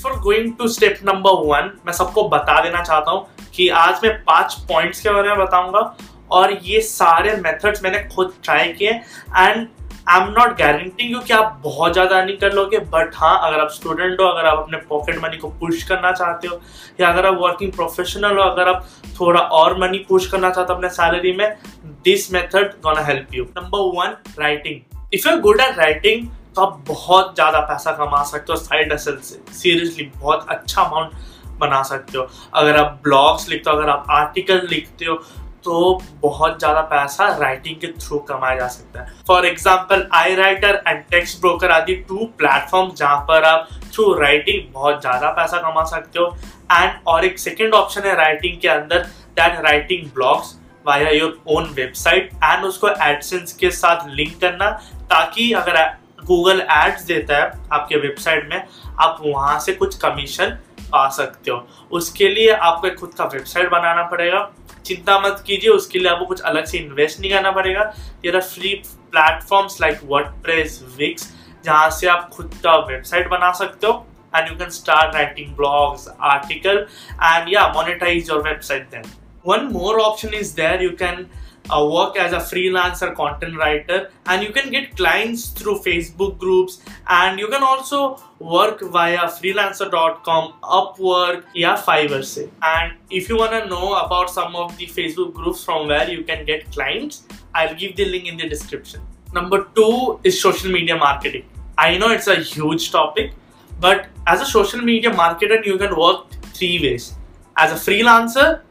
Before going to step number one मैं सबको बता देना चाहता हूँ कि आज मैं पाँच पॉइंट्स के बारे में बताऊँगा और ये सारे मेथड्स मैंने खुद ट्राई किए and I am not guaranteeing you कि आप बहुत ज़्यादा अर्निंग कर लोगे बट हाँ अगर आप स्टूडेंट हो, अगर आप अपने पॉकेट मनी को पुश करना चाहते हो, या अगर आप वर्किंग प्रोफेशनल हो, अगर आप थोड़ा और मनी पुश करना चाहते हो अपने सैलरी में this method gonna help you number one writing if you are good at writing तो आप बहुत ज़्यादा पैसा कमा सकते हो साइड असल से। सीरियसली बहुत अच्छा अमाउंट बना सकते हो। अगर आप ब्लॉग्स लिखते हो, अगर आप आर्टिकल लिखते हो तो बहुत ज़्यादा पैसा राइटिंग के थ्रू कमाया जा सकता है। For example I writer and text broker आदि टू प्लेटफॉर्म जहाँ पर आप थ्रू राइटिंग बहुत ज़्यादा पैसा कमा सकते हो। एंड और एक सेकेंड ऑप्शन है राइटिंग के अंदर that writing blogs via your own website and उसको एडसेंस के साथ लिंक करना, ताकि अगर गूगल एड्स देता है आपके वेबसाइट में, आप वहाँ से कुछ कमीशन पा सकते हो। उसके लिए आपको खुद का वेबसाइट बनाना पड़ेगा। चिंता मत कीजिए, उसके लिए आपको कुछ अलग से इन्वेस्ट नहीं करना पड़ेगा। ये free platforms like WordPress Wix जहाँ से आप खुद का वेबसाइट बना सकते हो। And you can start writing blogs, article, and yeah, monetize your website then. One more option is there, you can uh, work as a freelancer content writer and you can get clients through facebook groups and you can also work via freelancer.com upwork yeah fiverr. Say and if you want to know about some of the facebook groups from where you can get clients i'll give the link in the description. Number two is social media marketing. I know it's a huge topic but as a social media marketer you can work three ways. As a freelancer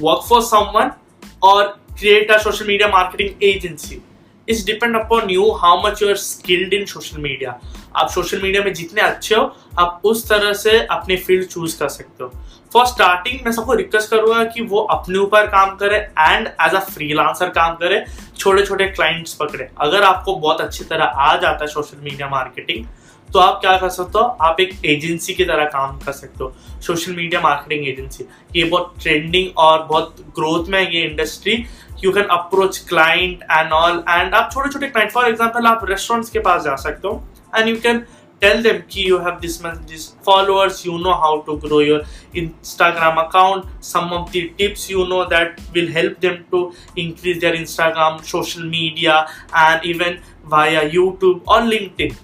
work for someone or create a social media marketing agency. It's depend upon you how much you are skilled in social media आप social media में जितने अच्छे हो, आप उस तरह से अपने फ़ील्ड चूज़ कर सकते हो। फॉर स्टार्टिंग मैं सबको रिक्वेस्ट करूँगा कि वो अपने ऊपर काम करे एंड एज अ फ्रीलांसर काम करे छोटे छोटे क्लाइंट्स पकड़े। अगर आपको बहुत अच्छी तरह आ जाता है सोशल मीडिया मार्केटिंग तो आप क्या कर सकते हो? आप एक एजेंसी की तरह काम कर सकते हो। सोशल मीडिया मार्केटिंग एजेंसी ये बहुत ट्रेंडिंग और बहुत ग्रोथ में है ये industry you can approach client and all and आप छोटे छोटे क्लाइंट फॉर एग्ज़ाम्पल आप रेस्टोरेंट्स के पास जा सकते हो and you can tell them ki you have this much this followers you know how to grow your instagram account some of the tips you know that will help them to increase their instagram social media and even via youtube or linkedin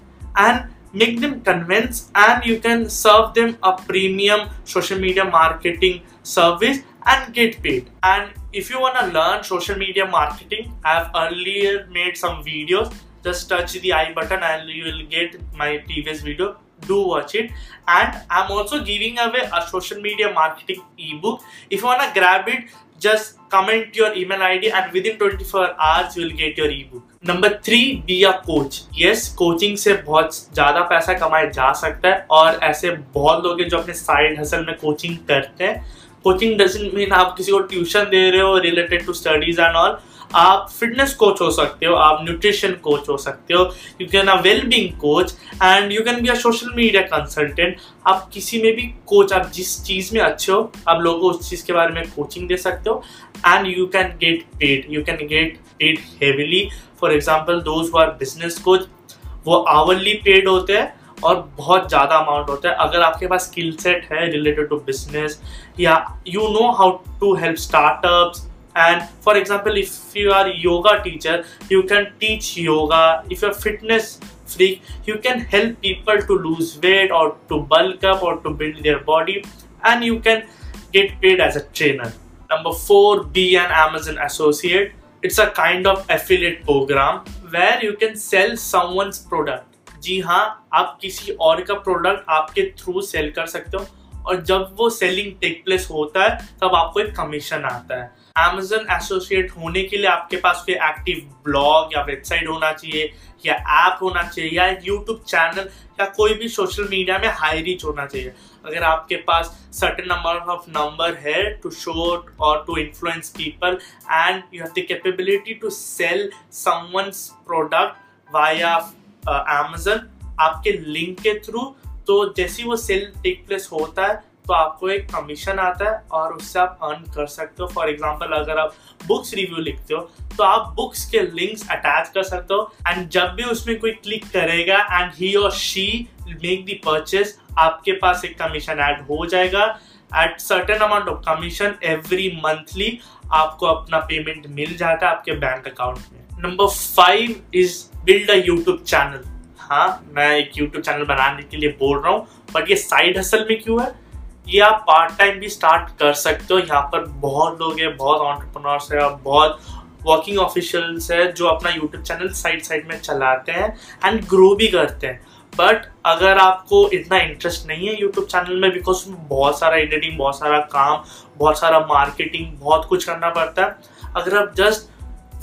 and make them convince and you can serve them a premium social media marketing service and get paid and if you want to learn social media marketing i have earlier made some videos just touch the i button and you will get my previous video do watch it and i'm also giving away a social media marketing ebook if you want to grab it just comment your email id and within 24 hours you will get your ebook number three be a coach yes coaching से बहुत ज़्यादा पैसा कमाया जा सकता है और ऐसे बहुत लोग हैं जो अपने साइड हसल में कोचिंग करते हैं कोचिंग डजेंट मीन आप किसी को ट्यूशन दे रहे हो, related to studies and all, आप फिटनेस कोच हो सकते हो, आप न्यूट्रिशन कोच हो सकते हो you can a well being coach and you can be a social media consultant आप किसी में भी कोच आप जिस चीज़ में अच्छे हो, आप लोगों को उस चीज़ के बारे में कोचिंग दे सकते हो and you can get paid you can get paid heavily for example those are business coach वो आवरली पेड होते हैं और बहुत ज़्यादा अमाउंट होता है। अगर आपके पास स्किल सेट है रिलेटेड टू बिज़नेस या you know how to help startup and for example if you are yoga teacher you can teach yoga if you are fitness free you can help people to lose weight और to bulk up और to build their body and you can get paid as a trainer number four be an Amazon associate it's a kind of affiliate program where you can sell someone's product जी हाँ आप किसी और का product आपके through sell कर सकते हो और जब वो सेलिंग टेक प्लेस होता है, तब आपको एक कमीशन आता है। एमेजन एसोसिएट होने के लिए आपके पास कोई एक्टिव ब्लॉग या वेबसाइट होना चाहिए, या ऐप होना चाहिए, या यूट्यूब चैनल या कोई भी सोशल मीडिया में हाई रीच होना चाहिए। अगर आपके पास सर्टेन नंबर ऑफ़ नंबर है टू शो और to influence people and you have the capability to sell someone's product via Amazon आपके लिंक के थ्रू तो जैसे वो सेल टेक प्लेस होता है तो आपको एक कमीशन आता है और उससे आप अर्न कर सकते हो। फॉर एग्ज़ाम्पल अगर आप बुक्स रिव्यू लिखते हो तो आप बुक्स के लिंक्स अटैच कर सकते हो। एंड जब भी उसमें कोई क्लिक करेगा एंड ही और शी मेक द परचेस आपके पास एक कमीशन ऐड हो जाएगा। At certain amount of commission every monthly आपको अपना पेमेंट मिल जाता है आपके बैंक अकाउंट में। Number five is build a YouTube channel हाँ मैं एक यूट्यूब चैनल बनाने के लिए बोल रहा हूँ बट ये साइड हसल में क्यों है? ये आप पार्ट टाइम भी स्टार्ट कर सकते हो। यहाँ पर बहुत लोग हैं, बहुत ऑन्टरप्रनोर्स है, बहुत वर्किंग ऑफिशियल्स है जो अपना यूट्यूब चैनल साइड साइड में चलाते हैं एंड ग्रो भी करते हैं। बट अगर आपको इतना इंटरेस्ट नहीं है यूट्यूब चैनल में बिकॉज़ उसमें बहुत सारा एडिटिंग बहुत सारा काम, बहुत सारा मार्केटिंग बहुत कुछ करना पड़ता है, अगर आप जस्ट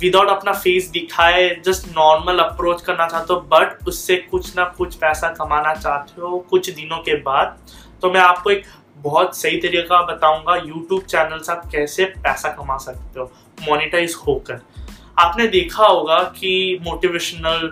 विदाउट अपना फेस दिखाए जस्ट नॉर्मल अप्रोच करना चाहते हो बट उससे कुछ ना कुछ पैसा कमाना चाहते हो कुछ दिनों के बाद तो मैं आपको एक बहुत सही तरीका बताऊँगा यूट्यूब चैनल से आप कैसे पैसा कमा सकते हो मोनिटाइज होकर। आपने देखा होगा कि motivational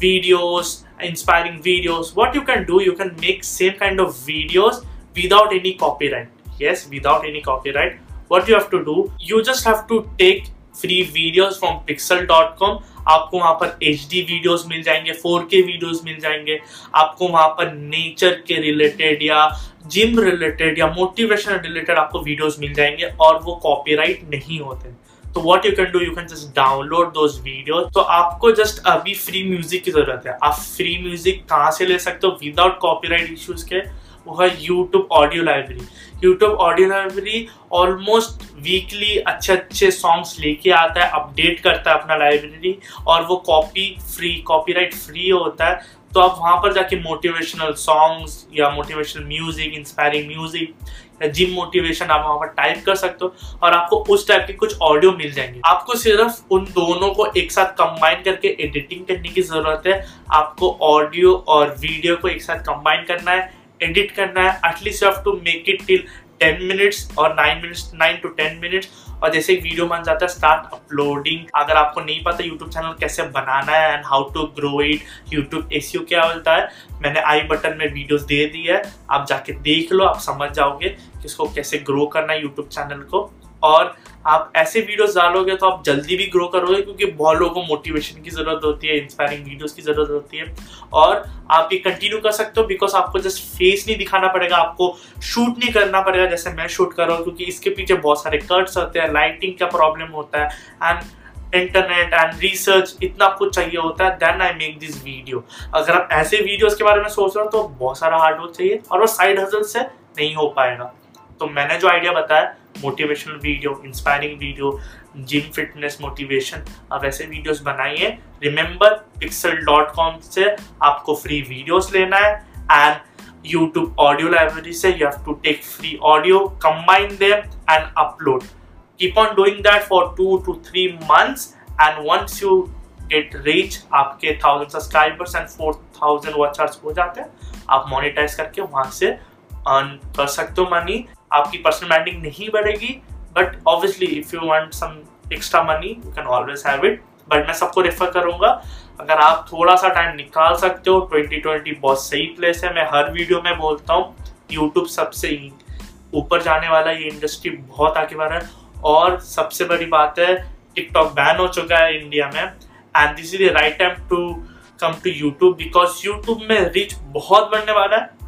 videos inspiring videos what you can do you can make same kind of videos without any copyright yes without any copyright what you have to do, you just have to take free videos from Pexels dot com आपको वहाँ पर H D videos मिल जाएँगे four के videos मिल जाएँगे, आपको वहाँ पर नेचर के रिलेटेड या जिम रिलेटेड या मोटिवेशन रिलेटेड आपको वीडियोज़ मिल जाएँगे और वो कॉपीराइट नहीं होते। तो what you can do you can just download those video तो आपको जस्ट अभी फ्री म्यूज़िक की ज़रूरत है। आप फ्री म्यूज़िक कहाँ से ले सकते हो? विदाउट कॉपीराइट इश्यूज़ के। वो है YouTube audio library YouTube audio library almost weekly अच्छे अच्छे सॉन्ग्स लेके आता है अपडेट करता है अपना लाइब्रेरी और वो कॉपी फ्री कॉपीराइट फ्री होता है। तो आप वहाँ पर जाके मोटिवेशनल सॉन्ग्स या मोटिवेशनल म्यूज़िक इंस्पायरिंग म्यूज़िक या जिम मोटिवेशन आप वहाँ पर टाइप कर सकते हो, और आपको उस टाइप के कुछ ऑडियो मिल जाएँगे। आपको सिर्फ़ उन दोनों को एक साथ कंबाइन करके एडिटिंग करने की ज़रूरत है। आपको ऑडियो और वीडियो को एक साथ कंबाइन करना है। एडिट करना है at least you have to make it till ten minutes और nine minutes nine to ten minutes और जैसे वीडियो बन जाता है स्टार्ट अपलोडिंग अगर आपको नहीं पता यूट्यूब चैनल कैसे बनाना है and how to grow it YouTube's क्या बोलता है, मैंने आई बटन में वीडियोस दे दी है. आप जाके देख लो, आप समझ जाओगे कि इसको कैसे ग्रो करना है यूट्यूब चैनल को. और आप ऐसे वीडियोस डालोगे तो आप जल्दी भी ग्रो करोगे क्योंकि बहुत लोगों को मोटिवेशन की ज़रूरत होती है इंस्पायरिंग वीडियोस की ज़रूरत होती है। और आप ये कंटिन्यू कर सकते हो बिकॉज़ आपको जस्ट फेस नहीं दिखाना पड़ेगा, आपको शूट नहीं करना पड़ेगा जैसे मैं शूट कर रहा हूँ, क्योंकि इसके पीछे बहुत सारे कट्स होते हैं लाइटिंग का प्रॉब्लम होता है एंड इंटरनेट एंड रिसर्च इतना कुछ चाहिए होता है then I make this video अगर आप ऐसे वीडियोस के बारे में सोच रहे हो तो बहुत सारा हार्ड वर्क चाहिए और वो साइड हजल से नहीं हो पाएगा। तो मैंने जो आइडिया बताया motivational video inspiring video gym fitness motivation आप ऐसे वीडियोस बनाइए। रिमेंबर पिक्सल डॉट कॉम से आपको फ्री वीडियोस लेना है एंड यूट्यूब ऑडियो लाइब्रेरी से you have to take free audio combine them and upload keep on doing that for two to three months and once you get reach आपके thousand subscribers and four thousand watchers हो जाते हैं। आप monetise करके वहाँ से earn कर सकते हो मनी आपकी पर्सनल ब्रांडिंग नहीं बढ़ेगी but obviously if you want some extra money you can always have it but मैं सबको रेफर करूँगा। अगर आप थोड़ा सा टाइम निकाल सकते हो 2020 बहुत सही प्लेस है। मैं हर वीडियो में बोलता हूँ यूट्यूब सबसे ऊपर जाने वाला ये इंडस्ट्री बहुत आगे बढ़ रहा है। और सबसे बड़ी बात है टिकटॉक बैन हो चुका है इंडिया में। And this is right time to come to YouTube because YouTube में रीच बहुत बढ़ने वाला है।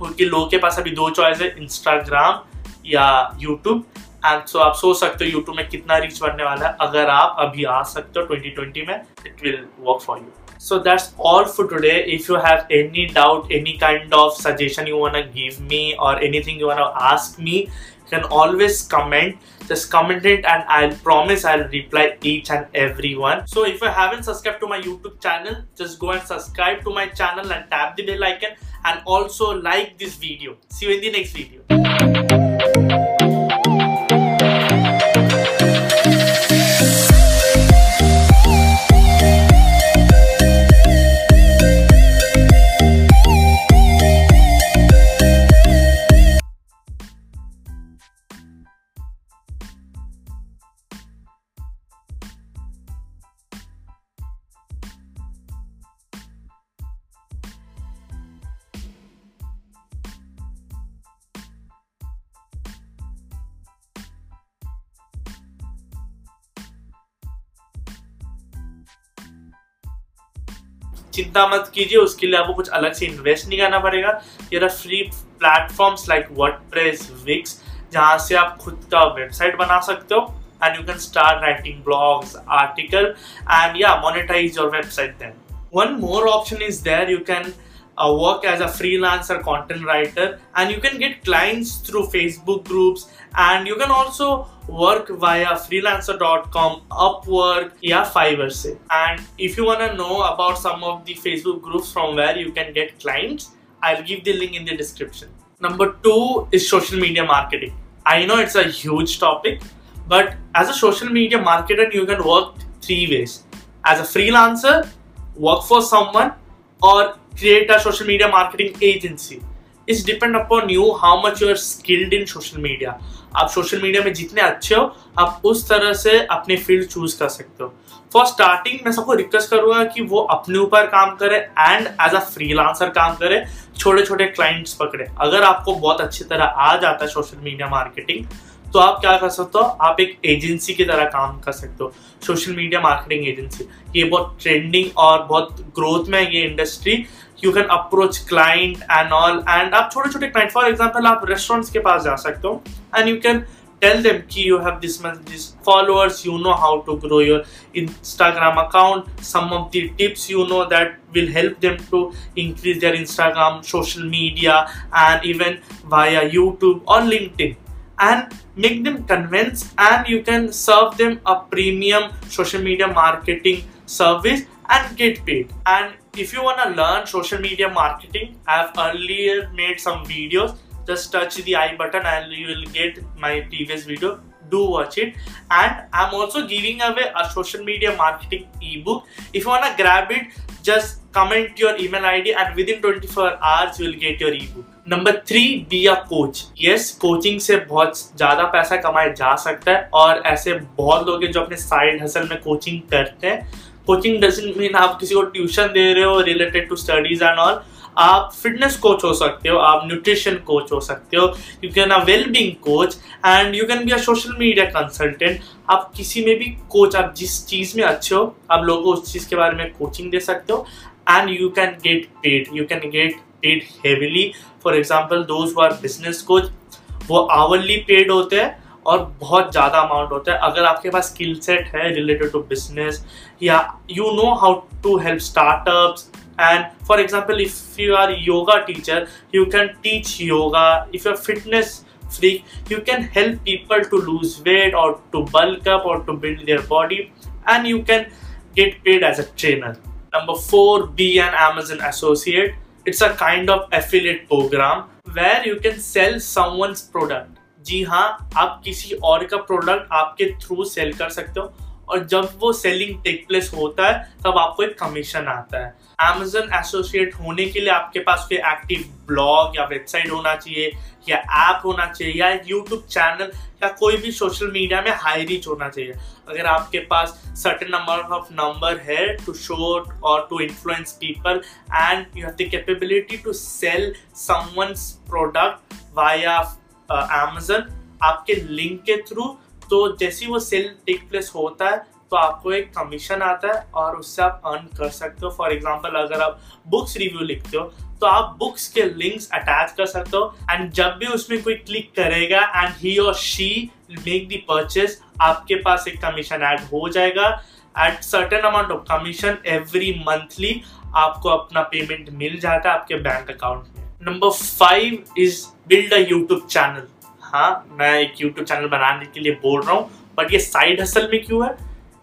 क्योंकि लोगों के पास अभी दो चॉइस है इंस्टाग्राम या यूट्यूब एंड सो आप सोच सकते हो यूट्यूब में कितना रीच बढ़ने वाला है। अगर आप अभी आ सकते हो 2020 में it will work for you so that's all for today if you have any doubt any kind of suggestion you want to give me और anything you want to ask me can always comment just comment it and i'll promise i'll reply each and every one so if you haven't subscribed to my youtube channel just go and subscribe to my channel and tap the bell icon and also like this video. See you in the next video. चिंता मत कीजिए उसके लिए आपको कुछ अलग से invest नहीं करना पड़ेगा ये free platforms like WordPress Wix जहाँ से आप खुद का वेबसाइट बना सकते हो and you can start writing blogs article and yeah monetize your website then one more option is there you can uh, work as a freelancer content writer and you can get clients through facebook groups and you can also work via freelancer.com upwork yeah fiverr and if you want to know about some of the facebook groups from where you can get clients i'll give the link in the description number two is social media marketing I know it's a huge topic, but as a social media marketer, you can work three ways. As a freelancer, work for someone, or create a social media marketing agency. It's depend upon you how much you are skilled in social media. आप social media में जितने अच्छे हो, आप उस तरह से अपने फ़ील्ड चूज़ कर सकते हो। फॉर स्टार्टिंग मैं सबको रिक्वेस्ट करूँगा कि वो अपने ऊपर काम करे एंड एज अ फ्रीलांसर काम करे छोटे छोटे क्लाइंट्स पकड़े। अगर आपको बहुत अच्छी तरह आ जाता है सोशल मीडिया मार्केटिंग तो आप क्या कर सकते हो? आप एक एजेंसी की तरह काम कर सकते हो। सोशल मीडिया मार्केटिंग एजेंसी ये बहुत ट्रेंडिंग और बहुत ग्रोथ में है ये industry you can approach client and all and आप छोटे छोटे क्लाइंट फॉर एग्जाम्पल आप रेस्टोरेंट्स के पास जा सकते हो and you can tell them key you have this much this followers you know how to grow your instagram account some of the tips you know that will help them to increase their instagram social media and even via youtube or linkedin and make them convince and you can serve them a premium social media marketing service and get paid and if you want to learn social media marketing i've earlier made some videos just touch the i button and you will get my previous video do watch it and i'm also giving away a social media marketing ebook if you want to grab it just comment your email id and within 24 hours you will get your ebook number three be a coach yes coaching से बहुत ज़्यादा पैसा कमाया जा सकता है और ऐसे बहुत लोग हैं जो अपने साइड हसल में कोचिंग करते हैं कोचिंग डजेंट मीन आप किसी को ट्यूशन दे रहे हो, related to studies and all, आप फिटनेस कोच हो सकते हो, आप न्यूट्रिशन कोच हो सकते हो you can a well being coach and you can be a social media consultant आप किसी में भी कोच आप जिस चीज़ में अच्छे हो, आप लोगों को उस चीज़ के बारे में कोचिंग दे सकते हो and you can get paid you can get paid heavily for example those are business coach वो आवरली पेड होते हैं और बहुत ज़्यादा अमाउंट होता है। अगर आपके पास स्किल सेट है रिलेटेड टू बिज़नेस या you know how to help startup and for example if you are yoga teacher you can teach yoga if you are fitness free you can help people to lose weight और to bulk up और to build their body and you can get paid as a trainer number four be an Amazon associate it's a kind of affiliate program where you can sell someone's product जी हाँ आप किसी और का product आपके through sell कर सकते हो और जब वो सेलिंग टेक प्लेस होता है, तब आपको एक कमीशन आता है। अमेजन एसोसिएट होने के लिए आपके पास कोई एक्टिव ब्लॉग या वेबसाइट होना चाहिए, या ऐप होना चाहिए, या यूट्यूब चैनल या कोई भी सोशल मीडिया में हाई रीच होना चाहिए। अगर आपके पास सर्टेन नंबर ऑफ़ नंबर है टू शो और to influence people and you have the capability to sell someone's product via Amazon आपके लिंक के थ्रू तो जैसे वो सेल टेक प्लेस होता है तो आपको एक कमीशन आता है और उससे आप अर्न कर सकते हो। फॉर एग्ज़ाम्पल अगर आप बुक्स रिव्यू लिखते हो तो आप बुक्स के लिंक्स अटैच कर सकते हो एंड जब भी उसमें कोई क्लिक करेगा एंड ही और शी मेक दी परचेस आपके पास एक कमीशन ऐड हो जाएगा। At certain amount of commission every monthly आपको अपना पेमेंट मिल जाता है आपके बैंक अकाउंट में। Number five is build a YouTube channel हाँ मैं एक यूट्यूब चैनल बनाने के लिए बोल रहा हूँ बट ये साइड हसल में क्यों है?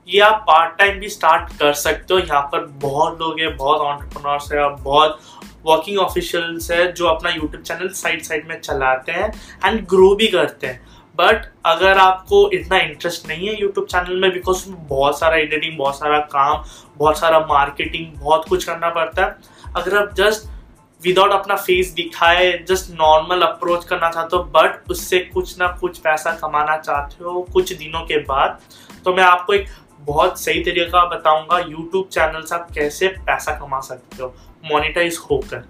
ये आप पार्ट टाइम भी स्टार्ट कर सकते हो। यहाँ पर बहुत लोग हैं, बहुत ऑन्टरप्रनोर्स है, बहुत वर्किंग ऑफिशियल्स है जो अपना यूट्यूब चैनल साइड साइड में चलाते हैं एंड ग्रो भी करते हैं। बट अगर आपको इतना इंटरेस्ट नहीं है यूट्यूब चैनल में बिकॉज़ बहुत सारा एडिटिंग बहुत सारा काम, बहुत सारा मार्केटिंग बहुत कुछ करना पड़ता है, अगर आप जस्ट विदाउट अपना फेस दिखाए जस्ट नॉर्मल अप्रोच करना चाहते हो बट उससे कुछ ना कुछ पैसा कमाना चाहते हो कुछ दिनों के बाद तो मैं आपको एक बहुत सही तरीका बताऊँगा यूट्यूब चैनल से आप कैसे पैसा कमा सकते हो मोनिटाइज होकर।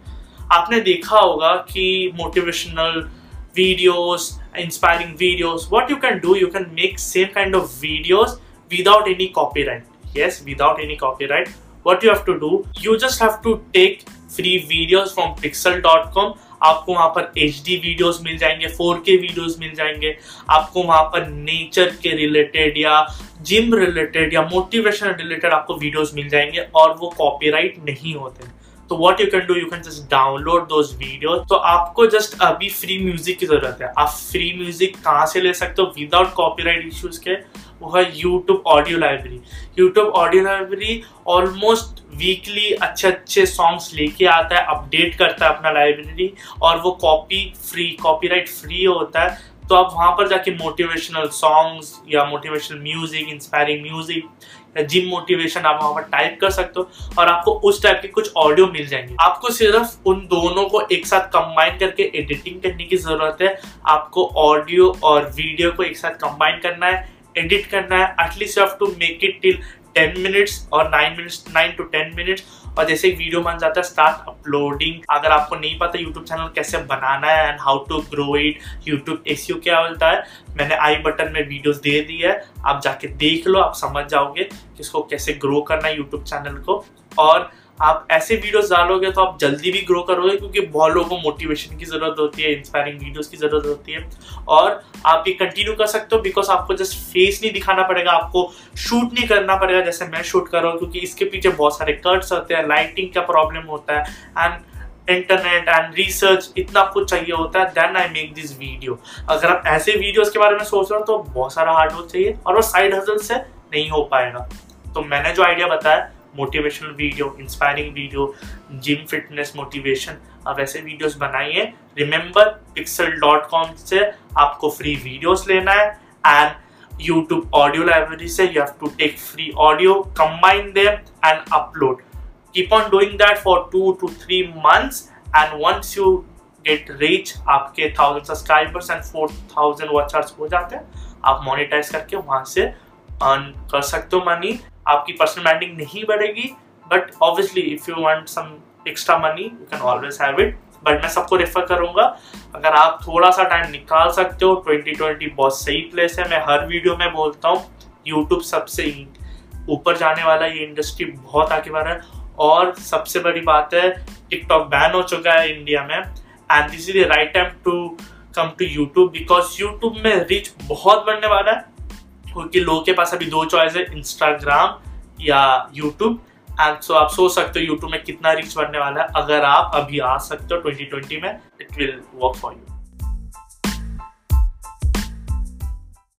आपने देखा होगा कि motivational videos inspiring videos what you can do you can make same kind of videos without any copyright yes without any copyright what you have to do, you just have to take free videos from Pexels आपको वहाँ पर H D videos मिल जाएँगे 4K videos मिल जाएँगे। आपको वहाँ पर नेचर के रिलेटेड या जिम रिलेटेड या मोटिवेशन रिलेटेड आपको वीडियोज़ मिल जाएँगे और वो कॉपीराइट नहीं होते। तो what you can do you can just download those video तो आपको जस्ट अभी फ्री म्यूज़िक की ज़रूरत है। आप फ्री म्यूज़िक कहाँ से ले सकते हो? विदाउट कॉपीराइट इश्यूज़ के, वो है YouTube audio library YouTube audio library almost weekly अच्छे अच्छे सॉन्ग्स लेके आता है अपडेट करता है अपना लाइब्रेरी और वो कॉपी फ्री कॉपीराइट फ्री होता है। तो आप वहाँ पर जाके मोटिवेशनल सॉन्ग्स या मोटिवेशनल म्यूज़िक इंस्पायरिंग म्यूज़िक या जिम मोटिवेशन आप वहाँ पर टाइप कर सकते हो और आपको उस टाइप के कुछ ऑडियो मिल जाएँगे। आपको सिर्फ़ उन दोनों को एक साथ कंबाइन करके एडिटिंग करने की ज़रूरत है। आपको ऑडियो और वीडियो को एक साथ कंबाइन करना है एडिट करना है at least you have to make it till ten minutes और nine minutes nine to ten minutes और जैसे वीडियो बन जाता है स्टार्ट अपलोडिंग अगर आपको नहीं पता यूट्यूब चैनल कैसे बनाना है and how to grow it YouTube's क्या बोलता है, मैंने आई बटन में वीडियोस दे दी है। आप जाके देख लो, आप समझ जाओगे कि इसको कैसे ग्रो करना है यूट्यूब चैनल को। और आप ऐसे वीडियोस डालोगे तो आप जल्दी भी ग्रो करोगे, क्योंकि बहुत लोगों को मोटिवेशन की ज़रूरत होती है इंस्पायरिंग वीडियोस की ज़रूरत होती है। और आप ये कंटिन्यू कर सकते हो बिकॉज़ आपको जस्ट फेस नहीं दिखाना पड़ेगा, आपको शूट नहीं करना पड़ेगा जैसे मैं शूट कर रहा हूँ, क्योंकि इसके पीछे बहुत सारे कट्स होते हैं लाइटिंग का प्रॉब्लम होता है एंड इंटरनेट एंड रिसर्च इतना कुछ चाहिए होता है then I make this video अगर आप ऐसे वीडियोस के बारे में सोच रहे हो तो बहुत सारा हार्ड वर्क चाहिए और वो साइड हजल से नहीं हो पाएगा। तो मैंने जो आइडिया बताया motivational video inspiring video gym fitness motivation आप ऐसे वीडियोस बनाइए रिमेंबर पिक्सल डॉट कॉम से आपको फ्री वीडियोस लेना है एंड यूट्यूब ऑडियो लाइब्रेरी से you have to take free audio combine them and upload keep on doing that for two to three months and once you get reach आपके thousand subscribers and four thousand watchers हो जाते हैं। आप monetise करके वहाँ से earn कर सकते हो मनी आपकी पर्सनल ब्रांडिंग नहीं बढ़ेगी but obviously if you want some extra money you can always have it but मैं सबको रेफर करूँगा। अगर आप थोड़ा सा टाइम निकाल सकते हो 2020 बहुत सही प्लेस है। मैं हर वीडियो में बोलता हूँ यूट्यूब सबसे ऊपर जाने वाला ये इंडस्ट्री बहुत आगे बढ़ रहा है। और सबसे बड़ी बात है टिकटॉक बैन हो चुका है इंडिया में। And this is right time to come to YouTube because YouTube में रीच बहुत बढ़ने वाला है। क्योंकि लोगों के पास अभी दो चॉइस है इंस्टाग्राम या यूट्यूब एंड सो आप सोच सकते हो यूट्यूब में कितना रिच बनने वाला है। अगर आप अभी आ सकते हो 2020 में it will work for you